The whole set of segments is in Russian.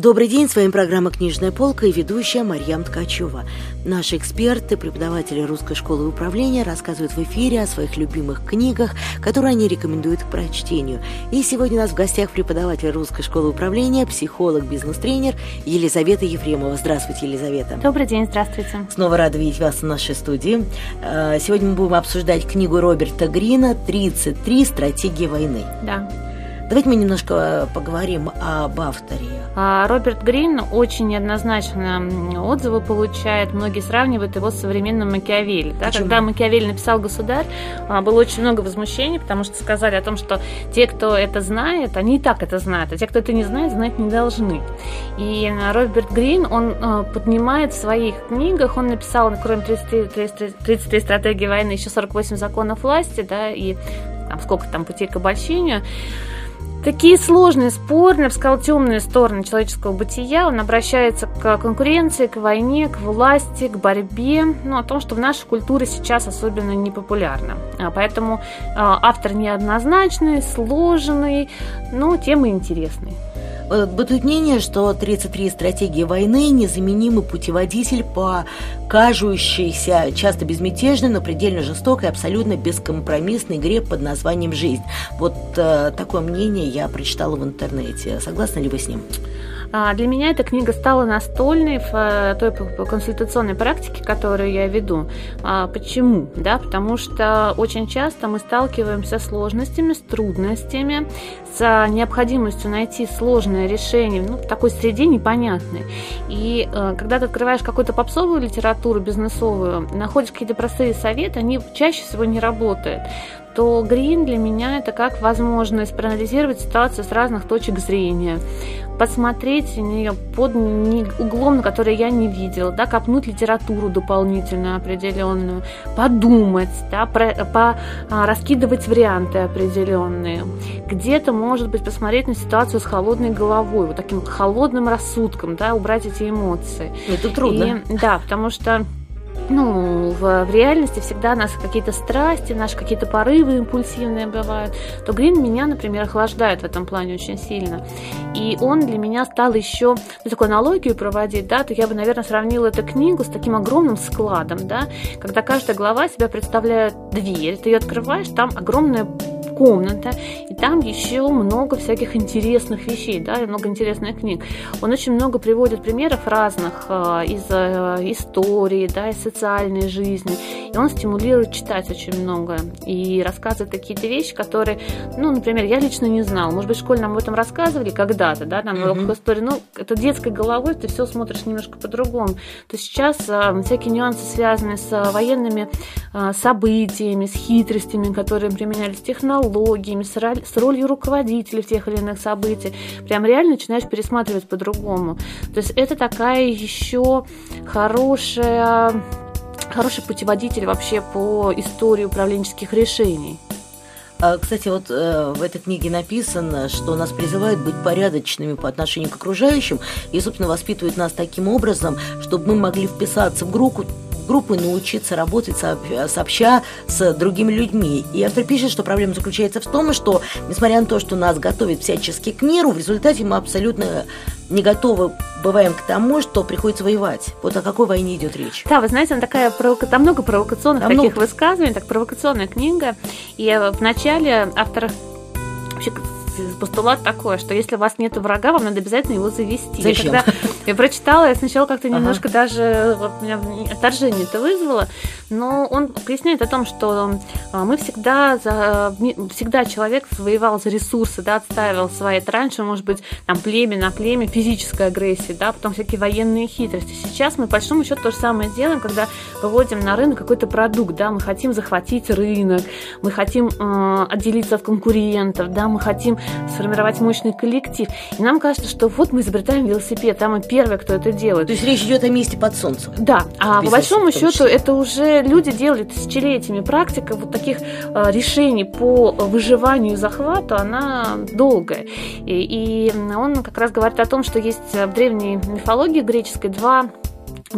Добрый день, с вами программа «Книжная полка» и ведущая Марьям Ткачева. Наши эксперты, преподаватели Русской школы управления рассказывают в эфире о своих любимых книгах, которые они рекомендуют к прочтению. И сегодня у нас в гостях преподаватель Русской школы управления, психолог, бизнес-тренер Елизавета Ефремова. Здравствуйте, Елизавета. Добрый день, здравствуйте. Снова рада видеть вас в нашей студии. Э, сегодня мы будем обсуждать книгу Роберта Грина «33. Стратегии войны». Да. Давайте мы немножко поговорим об авторе. А, Роберт Грин очень неоднозначно отзывы получает. Многие сравнивают его с современным Макиавелли. Да? Когда Макиавелли написал «Государь», а, было очень много возмущений, потому что сказали о том, что те, кто это знает, они и так это знают, а те, кто это не знает, знать не должны. И э, Роберт Грин, он поднимает в своих книгах, он написал, кроме 33, 33 стратегии войны, еще 48 законов власти, да, и там, сколько там путей к обольщению, Такие сложные, спорные, я темные стороны человеческого бытия. Он обращается к конкуренции, к войне, к власти, к борьбе. Ну, о том, что в нашей культуре сейчас особенно не популярно. А, поэтому а, автор неоднозначный, сложный, но тема интересная. Э, бытует мнение, что 33 стратегии войны – незаменимый путеводитель по кажущейся часто безмятежной, но предельно жестокой, абсолютно бескомпромиссной игре под названием «Жизнь». Вот э, такое мнение я прочитала в интернете. Согласны ли вы с ним? А, для меня эта книга стала настольной в э, той консультационной практике, которую я веду. А, почему? Да, потому что очень часто мы сталкиваемся с сложностями, с трудностями, с необходимостью найти сложное решение ну, в такой среде непонятной. И э, когда ты открываешь какую-то попсовую литературу, бизнесовую, находишь какие-то простые советы, они чаще всего не работают то Грин для меня это как возможность проанализировать ситуацию с разных точек зрения, посмотреть на нее под углом, на который я не видела, да, копнуть литературу дополнительную определенную, подумать, да, про, по, а, раскидывать варианты определенные. Где-то, может быть, посмотреть на ситуацию с холодной головой, вот таким холодным рассудком, да, убрать эти эмоции. Это трудно. И, да, потому что ну, в, в реальности всегда у нас какие-то страсти, наши какие-то порывы импульсивные бывают, то Грин меня, например, охлаждает в этом плане очень сильно. И он для меня стал еще, ну, такую аналогию проводить, да, то я бы, наверное, сравнила эту книгу с таким огромным складом, да, когда каждая глава себя представляет дверь, ты ее открываешь, там огромная комната, и там еще много всяких интересных вещей, да, и много интересных книг. Он очень много приводит примеров разных э, из э, истории, да, из социальной жизни, и он стимулирует читать очень много и рассказывает какие-то вещи, которые, ну, например, я лично не знала. Может быть, в школе нам об этом рассказывали когда-то, да, там mm-hmm. истории, ну, это детской головой, ты все смотришь немножко по-другому. То сейчас э, всякие нюансы, связанные с военными событиями, с хитростями, которые применялись технологии, технологиями, с, с ролью руководителя в тех или иных событиях. Прям реально начинаешь пересматривать по-другому. То есть это такая еще хорошая, хороший путеводитель вообще по истории управленческих решений. А, кстати, вот э, в этой книге написано, что нас призывают быть порядочными по отношению к окружающим и, собственно, воспитывают нас таким образом, чтобы мы могли вписаться в группу, группы научиться работать сообща с другими людьми. И автор пишет, что проблема заключается в том, что, несмотря на то, что нас готовят всячески к миру, в результате мы абсолютно не готовы бываем к тому, что приходится воевать. Вот о какой войне идет речь? Да, вы знаете, она такая провока... там много провокационных там таких много. высказываний, так провокационная книга. И в начале автор вообще постулат такой, что если у вас нет врага, вам надо обязательно его завести. Зачем? Я, когда я прочитала, я сначала как-то немножко ага. даже вот, меня отторжение это вызвало, но он поясняет о том, что а, мы всегда, за, всегда человек воевал за ресурсы, да, отстаивал свои. Это раньше, может быть, там племя на племя, физическая агрессия, да, потом всякие военные хитрости. Сейчас мы, по большому счету, то же самое делаем, когда выводим на рынок какой-то продукт, да, мы хотим захватить рынок, мы хотим э, отделиться от конкурентов, да, мы хотим сформировать мощный коллектив. И нам кажется, что вот мы изобретаем велосипед, а мы первые, кто это делает. То есть речь идет о месте под солнцем. Да, а по большому счету это уже люди делали тысячелетиями. Практика вот таких э, решений по выживанию и захвату, она долгая. И, и он как раз говорит о том, что есть в древней мифологии греческой два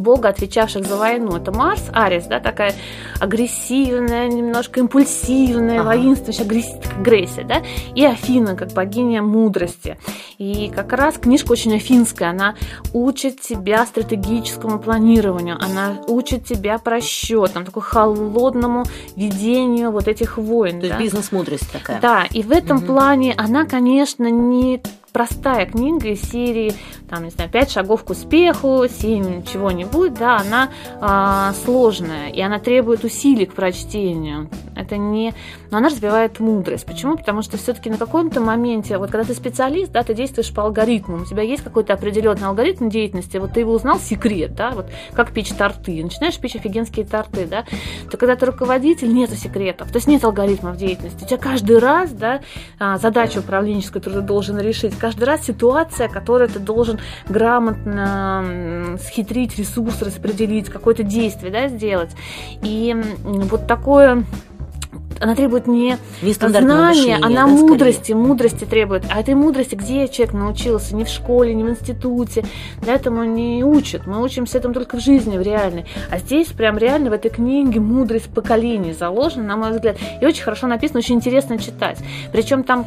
бога, отвечавших за войну. Это Марс, Арис, да, такая агрессивная, немножко импульсивная, ага. воинственная, агрессия, да, и Афина, как богиня мудрости. И как раз книжка очень афинская, она учит тебя стратегическому планированию, она учит тебя просчетам, такой холодному ведению вот этих войн. То да? есть бизнес-мудрость такая. Да, и в этом угу. плане она, конечно, не простая книга из серии, там, не знаю, пять шагов к успеху, семь чего-нибудь, да, она а, сложная, и она требует усилий к прочтению. Это не... Но она развивает мудрость. Почему? Потому что все-таки на каком-то моменте, вот когда ты специалист, да, ты действуешь по алгоритмам, у тебя есть какой-то определенный алгоритм деятельности, вот ты его узнал, секрет, да, вот как печь торты, начинаешь печь офигенские торты, да, то когда ты руководитель, нет секретов, то есть нет алгоритмов деятельности. У тебя каждый раз, да, а, задачу управленческую, которую ты должен решить, каждый раз ситуация, которую ты должен грамотно схитрить, ресурс распределить, какое-то действие да, сделать. И вот такое она требует не знания, она да, мудрости, скорее. мудрости требует. А этой мудрости где человек научился? Не в школе, не в институте. Для этому не учат. Мы учимся этому только в жизни, в реальной. А здесь прям реально в этой книге мудрость поколений заложена, на мой взгляд. И очень хорошо написано, очень интересно читать. Причем там,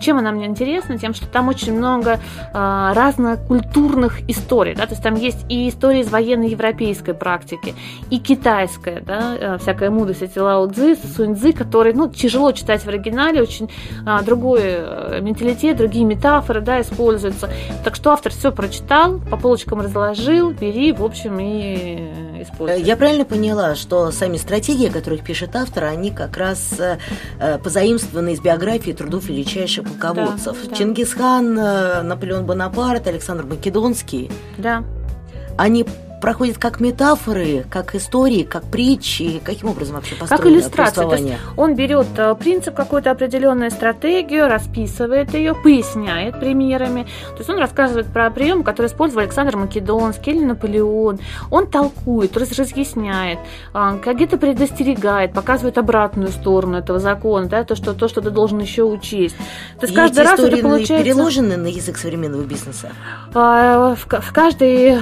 чем она мне интересна? Тем, что там очень много э, разных культурных историй. Да? То есть там есть и истории из военной европейской практики, и китайская, да, э, всякая мудрость, эти Лао Цзы, Сунь Цзы, который, ну, тяжело читать в оригинале, очень а, другой э, менталитет, другие метафоры, да, используются. Так что автор все прочитал, по полочкам разложил, бери, в общем, и э, используй. Я правильно поняла, что сами стратегии, о которых пишет автор, они как раз э, позаимствованы из биографии трудов величайших полководцев. Да, да. Чингисхан, Наполеон Бонапарт, Александр Македонский. Да. Они проходит как метафоры, как истории, как притчи, каким образом вообще построено Как иллюстрация. То есть он берет э, принцип какую-то определенную стратегию, расписывает ее, поясняет примерами. То есть он рассказывает про прием, который использовал Александр Македонский или Наполеон. Он толкует, разъясняет, э, где-то предостерегает, показывает обратную сторону этого закона, да, то, что, то, что ты должен еще учесть. То есть И каждый раз это получается... переложены на язык современного бизнеса? Э, в, в каждой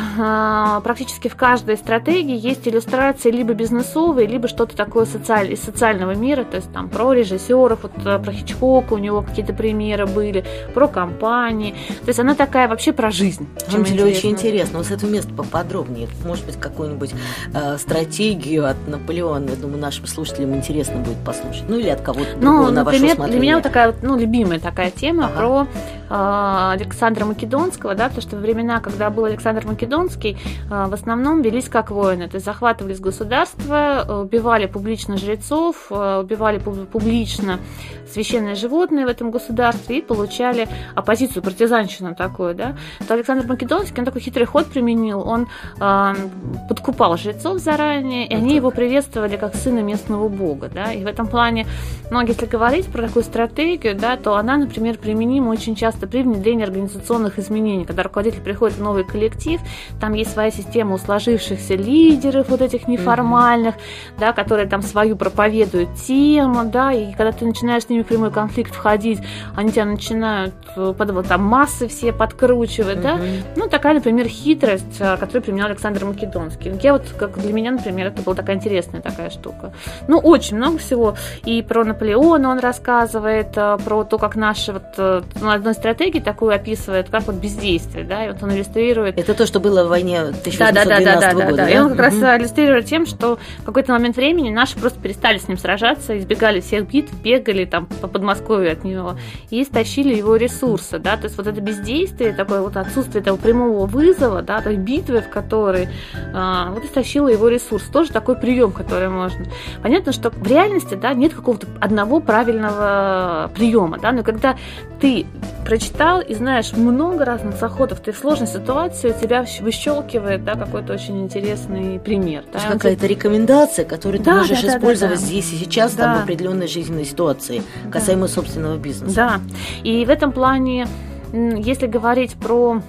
практически практически в каждой стратегии есть иллюстрации либо бизнесовые, либо что-то такое социаль, из социального мира, то есть там про режиссеров, вот э, про Хичкока у него какие-то примеры были, про компании. То есть она такая вообще про жизнь. Чем деле очень интересно. Вот с этого места поподробнее. Может быть, какую-нибудь э, стратегию от Наполеона. Я думаю, нашим слушателям интересно будет послушать. Ну или от кого-то ну, другого, на например, ваше Для меня вот такая ну, любимая такая тема ага. про э, Александра Македонского, да, потому что времена, когда был Александр Македонский, э, основном велись как воины, то есть захватывались государства, э, убивали публично жрецов, э, убивали публично священные животные в этом государстве и получали оппозицию, партизанщину такую, да, то Александр Македонский, он такой хитрый ход применил, он э, подкупал жрецов заранее, и они его приветствовали как сына местного бога, да, и в этом плане, ну, если говорить про такую стратегию, да, то она, например, применима очень часто при внедрении организационных изменений, когда руководитель приходит в новый коллектив, там есть своя система у сложившихся лидеров, вот этих неформальных, mm-hmm. да, которые там свою проповедуют тему, да, и когда ты начинаешь с ними в прямой конфликт входить, они тебя начинают э, под вот там массы все подкручивать, mm-hmm. да, ну, такая, например, хитрость, э, которую применял Александр Македонский. Я вот, как для меня, например, это была такая интересная такая штука. Ну, очень много всего, и про Наполеона он рассказывает, э, про то, как наши вот, ну, одной стратегии такую описывает, как вот бездействие, да, и вот он иллюстрирует. Это то, что было в войне 1800 да, да, да, да, года. Да, да. И он как раз иллюстрирует тем, что в какой-то момент времени наши просто перестали с ним сражаться, избегали всех битв, бегали там по Подмосковью от него и стащили его ресурсы, да, то есть вот это бездействие, такое вот отсутствие этого прямого вызова, да, той битвы, в которой а, вот истощило его ресурс, тоже такой прием, который можно. Понятно, что в реальности, да, нет какого-то одного правильного приема, да, но когда ты прочитал и знаешь много разных заходов, ты в сложной ситуации, тебя выщелкивает, да, какой-то очень интересный пример. Да? какая-то рекомендация, которую да, ты можешь да, использовать да, да, здесь и сейчас да. там, в определенной жизненной ситуации, касаемо да. собственного бизнеса. Да, и в этом плане, если говорить про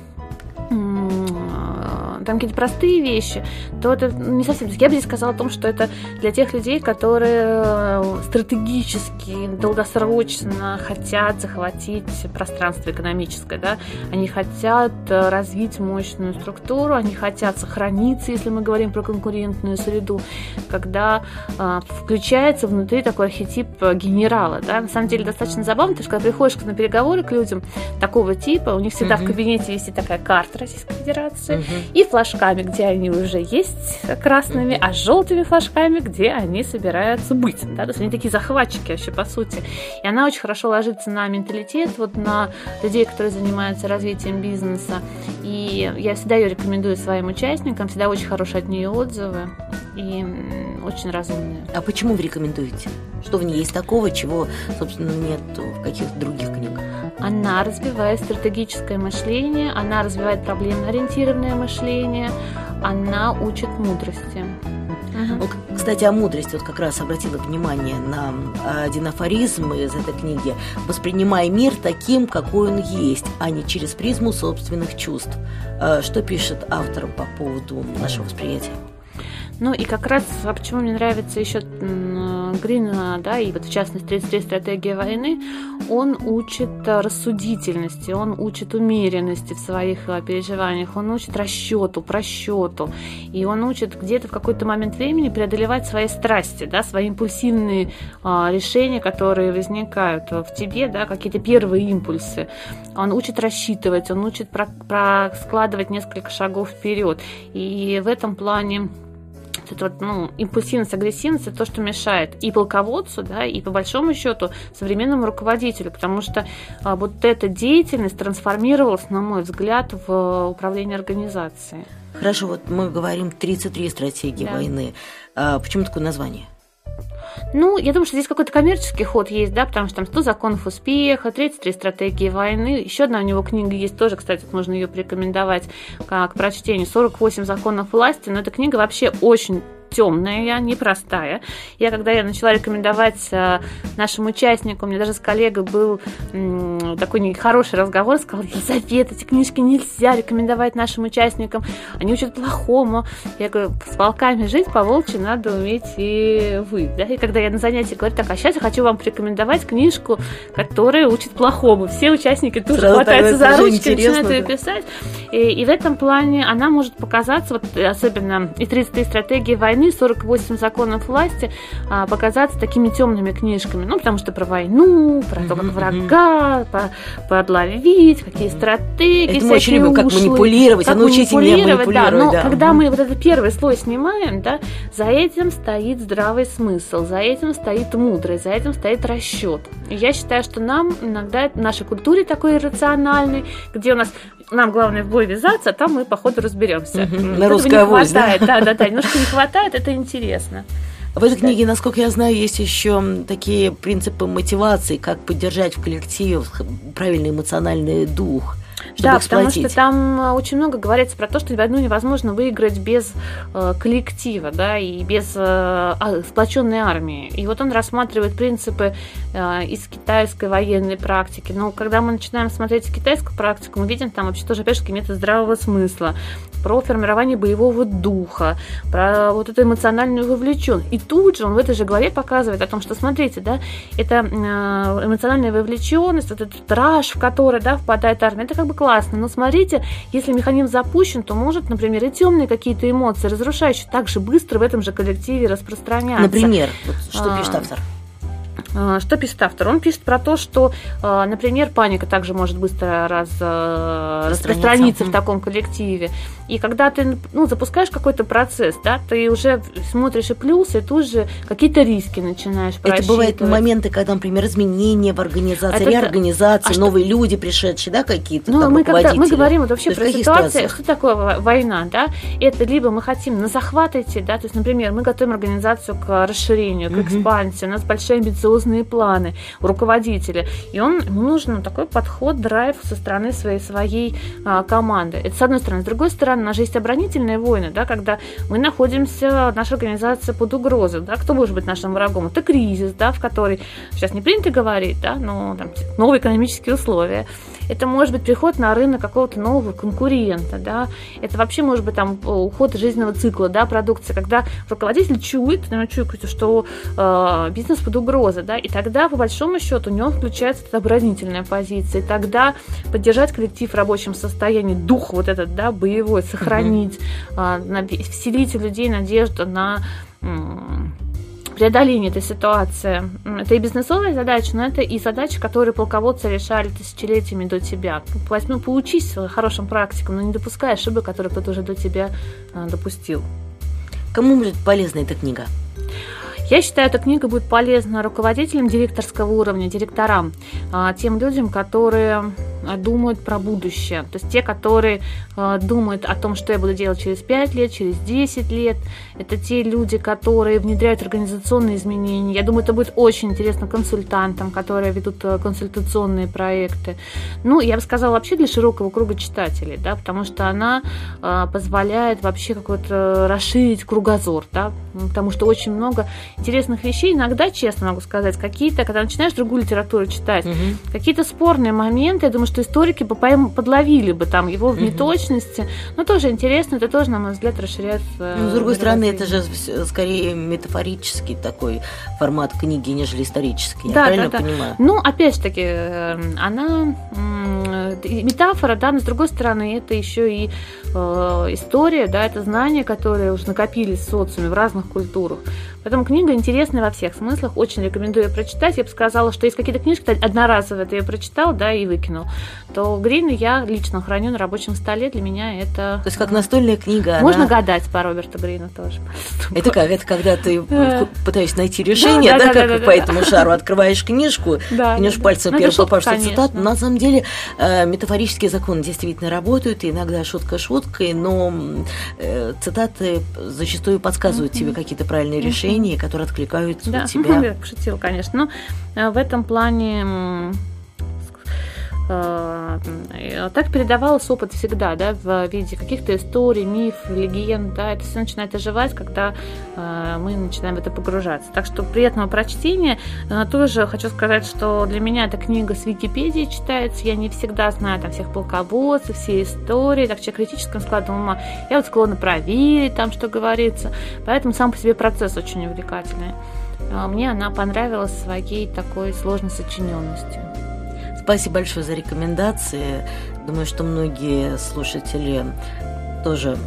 там какие-то простые вещи, то это не совсем. Я бы здесь сказала о том, что это для тех людей, которые э, стратегически, долгосрочно хотят захватить пространство экономическое, да, они хотят э, развить мощную структуру, они хотят сохраниться, если мы говорим про конкурентную среду, когда э, включается внутри такой архетип генерала, да, на самом деле достаточно забавно, потому что когда приходишь на переговоры к людям такого типа, у них всегда uh-huh. в кабинете висит такая карта Российской Федерации uh-huh. и флажками, где они уже есть красными, а желтыми флажками, где они собираются быть, да, то есть они такие захватчики вообще по сути, и она очень хорошо ложится на менталитет, вот на людей, которые занимаются развитием бизнеса, и я всегда ее рекомендую своим участникам, всегда очень хорошие от нее отзывы и очень разумная. А почему вы рекомендуете? Что в ней есть такого, чего, собственно, нет в каких-то других книгах? Она развивает стратегическое мышление, она развивает проблемно-ориентированное мышление, она учит мудрости. Uh-huh. Вот, кстати, о мудрости. Вот как раз обратила внимание на один афоризм из этой книги. «Воспринимай мир таким, какой он есть, а не через призму собственных чувств». А, что пишет автор по поводу нашего восприятия? Ну и как раз, а почему мне нравится еще Грина, да, и вот в частности 33 стратегия войны, он учит рассудительности, он учит умеренности в своих а, переживаниях, он учит расчету, просчету, и он учит где-то в какой-то момент времени преодолевать свои страсти, да, свои импульсивные а, решения, которые возникают в тебе, да, какие-то первые импульсы. Он учит рассчитывать, он учит про, про складывать несколько шагов вперед. И в этом плане это вот, ну, импульсивность, агрессивность, это то, что мешает и полководцу, да, и по большому счету современному руководителю, потому что а, вот эта деятельность трансформировалась, на мой взгляд, в управление организацией. Хорошо, вот мы говорим 33 стратегии да. войны. А почему такое название? Ну, я думаю, что здесь какой-то коммерческий ход есть, да, потому что там 100 законов успеха, 33 стратегии войны. Еще одна у него книга есть тоже, кстати, можно ее порекомендовать как прочтение. 48 законов власти. Но эта книга вообще очень темная, непростая. Я, когда я начала рекомендовать э, нашим участникам, у меня даже с коллегой был такой нехороший разговор, сказал, Елизавета, эти книжки нельзя рекомендовать нашим участникам, они учат плохому. Я говорю, с волками жить по волчьи надо уметь и вы. Да? И когда я на занятии говорю, так, а сейчас я хочу вам порекомендовать книжку, которая учит плохому. Все участники тут же хватаются за ручки, начинают ее писать. И, и в этом плане она может показаться, вот особенно и 33 стратегии войны, войны, 48 законов власти а, показаться такими темными книжками. Ну, потому что про войну, про то, как врага по, подловить, какие стратегии. Это мы очень любим, как манипулировать, как а научите манипулировать, меня манипулировать. Да, но да. когда мы вот этот первый слой снимаем, да, за этим стоит здравый смысл, за этим стоит мудрость, за этим стоит расчет. И я считаю, что нам иногда в нашей культуре такой иррациональной, где у нас нам главное в бой вязаться, а там мы, походу, разберемся. Угу. На русскую хватает, да? Да, да, немножко не хватает, это интересно. В этой книге, насколько я знаю, есть еще такие принципы мотивации, как поддержать в коллективе правильный эмоциональный дух – да, потому что там э, очень много говорится про то, что войну невозможно выиграть без э, коллектива, да, и без э, а, сплоченной армии. И вот он рассматривает принципы э, из китайской военной практики. Но когда мы начинаем смотреть китайскую практику, мы видим там вообще тоже, опять же, метод здравого смысла, про формирование боевого духа, про вот эту эмоциональную вовлеченность. И тут же он в этой же главе показывает о том, что, смотрите, да, это э, эмоциональная вовлеченность, вот этот раж, в который, да, впадает армия, это как бы классно. Но смотрите, если механизм запущен, то может, например, и темные какие-то эмоции, разрушающие, так же быстро в этом же коллективе распространяться. Например, вот что пишет а, автор? А, что пишет автор? Он пишет про то, что, а, например, паника также может быстро раз, э, распространиться. в таком коллективе. И когда ты ну, запускаешь какой-то процесс, да, ты уже смотришь и плюсы, и тут же какие-то риски начинаешь Это бывают моменты, когда, например, изменения в организации, Это... реорганизация, а новые что... люди пришедшие, да, какие-то ну, мы, когда, мы говорим вот вообще про ситуацию, что такое война, да, это либо мы хотим на захват идти, да, то есть, например, мы готовим организацию к расширению, к экспансии, у нас большая амбициозность амбициозные планы у руководителя. И он, ему нужен такой подход, драйв со стороны своей, своей а, команды. Это с одной стороны. С другой стороны, у нас же есть оборонительные войны, да, когда мы находимся, наша организация под угрозой. Да, кто может быть нашим врагом? Это кризис, да, в который сейчас не принято говорить, да, но там, новые экономические условия. Это может быть приход на рынок какого-то нового конкурента, да. Это вообще может быть там уход жизненного цикла, да, продукции, когда руководитель чует, наверное, чует, что э, бизнес под угрозой, да, и тогда, по большому счету, у него включается эта оборонительная позиция, и тогда поддержать коллектив в рабочем состоянии, дух вот этот, да, боевой, сохранить, mm-hmm. э, вселить у людей надежду на преодоление этой ситуации. Это и бизнесовая задача, но это и задача, которую полководцы решали тысячелетиями до тебя. Возьми, поучись хорошим практикам, но не допускай ошибок, которые кто-то уже до тебя а, допустил. Кому будет полезна эта книга? Я считаю, эта книга будет полезна руководителям директорского уровня, директорам, а, тем людям, которые думают про будущее. То есть те, которые э, думают о том, что я буду делать через 5 лет, через 10 лет. Это те люди, которые внедряют организационные изменения. Я думаю, это будет очень интересно консультантам, которые ведут э, консультационные проекты. Ну, я бы сказала, вообще для широкого круга читателей, да, потому что она э, позволяет вообще какой-то расширить кругозор, да, потому что очень много интересных вещей. Иногда, честно могу сказать, какие-то, когда начинаешь другую литературу читать, угу. какие-то спорные моменты, я думаю, что историки бы подловили бы там его в неточности. Но тоже интересно, это тоже, на мой взгляд, расширяет... Э, ну, с другой стороны, это же скорее метафорический такой формат книги, нежели исторический. Да, Я правильно да, да. понимаю? Ну, опять же таки, э, она метафора, да, но с другой стороны, это еще и э, история, да, это знания, которые уже накопились в социуме в разных культурах. Поэтому книга интересная во всех смыслах, очень рекомендую ее прочитать. Я бы сказала, что есть какие-то книжки, одноразовые ты ее прочитал, да, и выкинул, то Грин я лично храню на рабочем столе, для меня это... То есть как настольная книга, Можно она... гадать по Роберту Грину тоже. Это как? Это когда ты пытаешься найти решение, да, как по этому шару. Открываешь книжку, кнешь пальцем ну, первую попавшую цитату. На самом деле э, метафорические законы действительно работают, и иногда шутка шуткой, но э, цитаты зачастую подсказывают тебе какие-то правильные решения решения, которые откликаются да. у тебя. Я пошутила, конечно. Но э, в этом плане так передавалось опыт всегда, да, в виде каких-то историй, миф, легенд, да, это все начинает оживать, когда э, мы начинаем в это погружаться. Так что приятного прочтения. Тоже хочу сказать, что для меня эта книга с Википедии читается, я не всегда знаю там всех полководцев, все истории, так что критическим складом ума я вот склонна проверить там, что говорится, поэтому сам по себе процесс очень увлекательный. Мне она понравилась своей такой сложной сочиненностью. Спасибо большое за рекомендации. Думаю, что многие слушатели тоже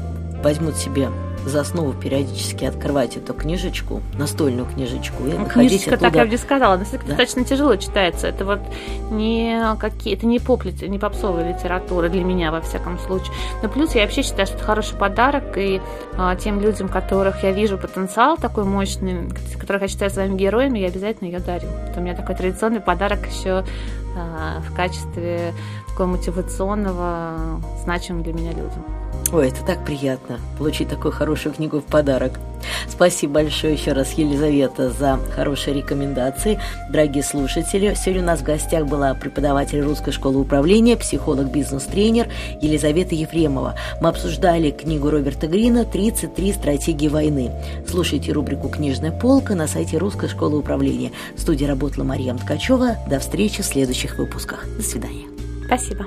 возьмут себе за основу периодически открывать эту книжечку, настольную книжечку, и ну, Книжечка, оттуда... так я бы не сказала, она да. достаточно тяжело читается. Это вот не какие это не поп, не попсовая литература для меня, во всяком случае. Но плюс я вообще считаю, что это хороший подарок, и а, тем людям, которых я вижу потенциал такой мощный, которых я считаю своими героями, я обязательно ее дарю. Это у меня такой традиционный подарок еще в качестве такого мотивационного, значимого для меня людям. Ой, это так приятно получить такую хорошую книгу в подарок. Спасибо большое еще раз, Елизавета, за хорошие рекомендации. Дорогие слушатели, сегодня у нас в гостях была преподаватель Русской школы управления, психолог, бизнес-тренер Елизавета Ефремова. Мы обсуждали книгу Роберта Грина «33 стратегии войны». Слушайте рубрику «Книжная полка» на сайте Русской школы управления. В студии работала Мария Ткачева. До встречи в следующих выпусках. До свидания. Спасибо.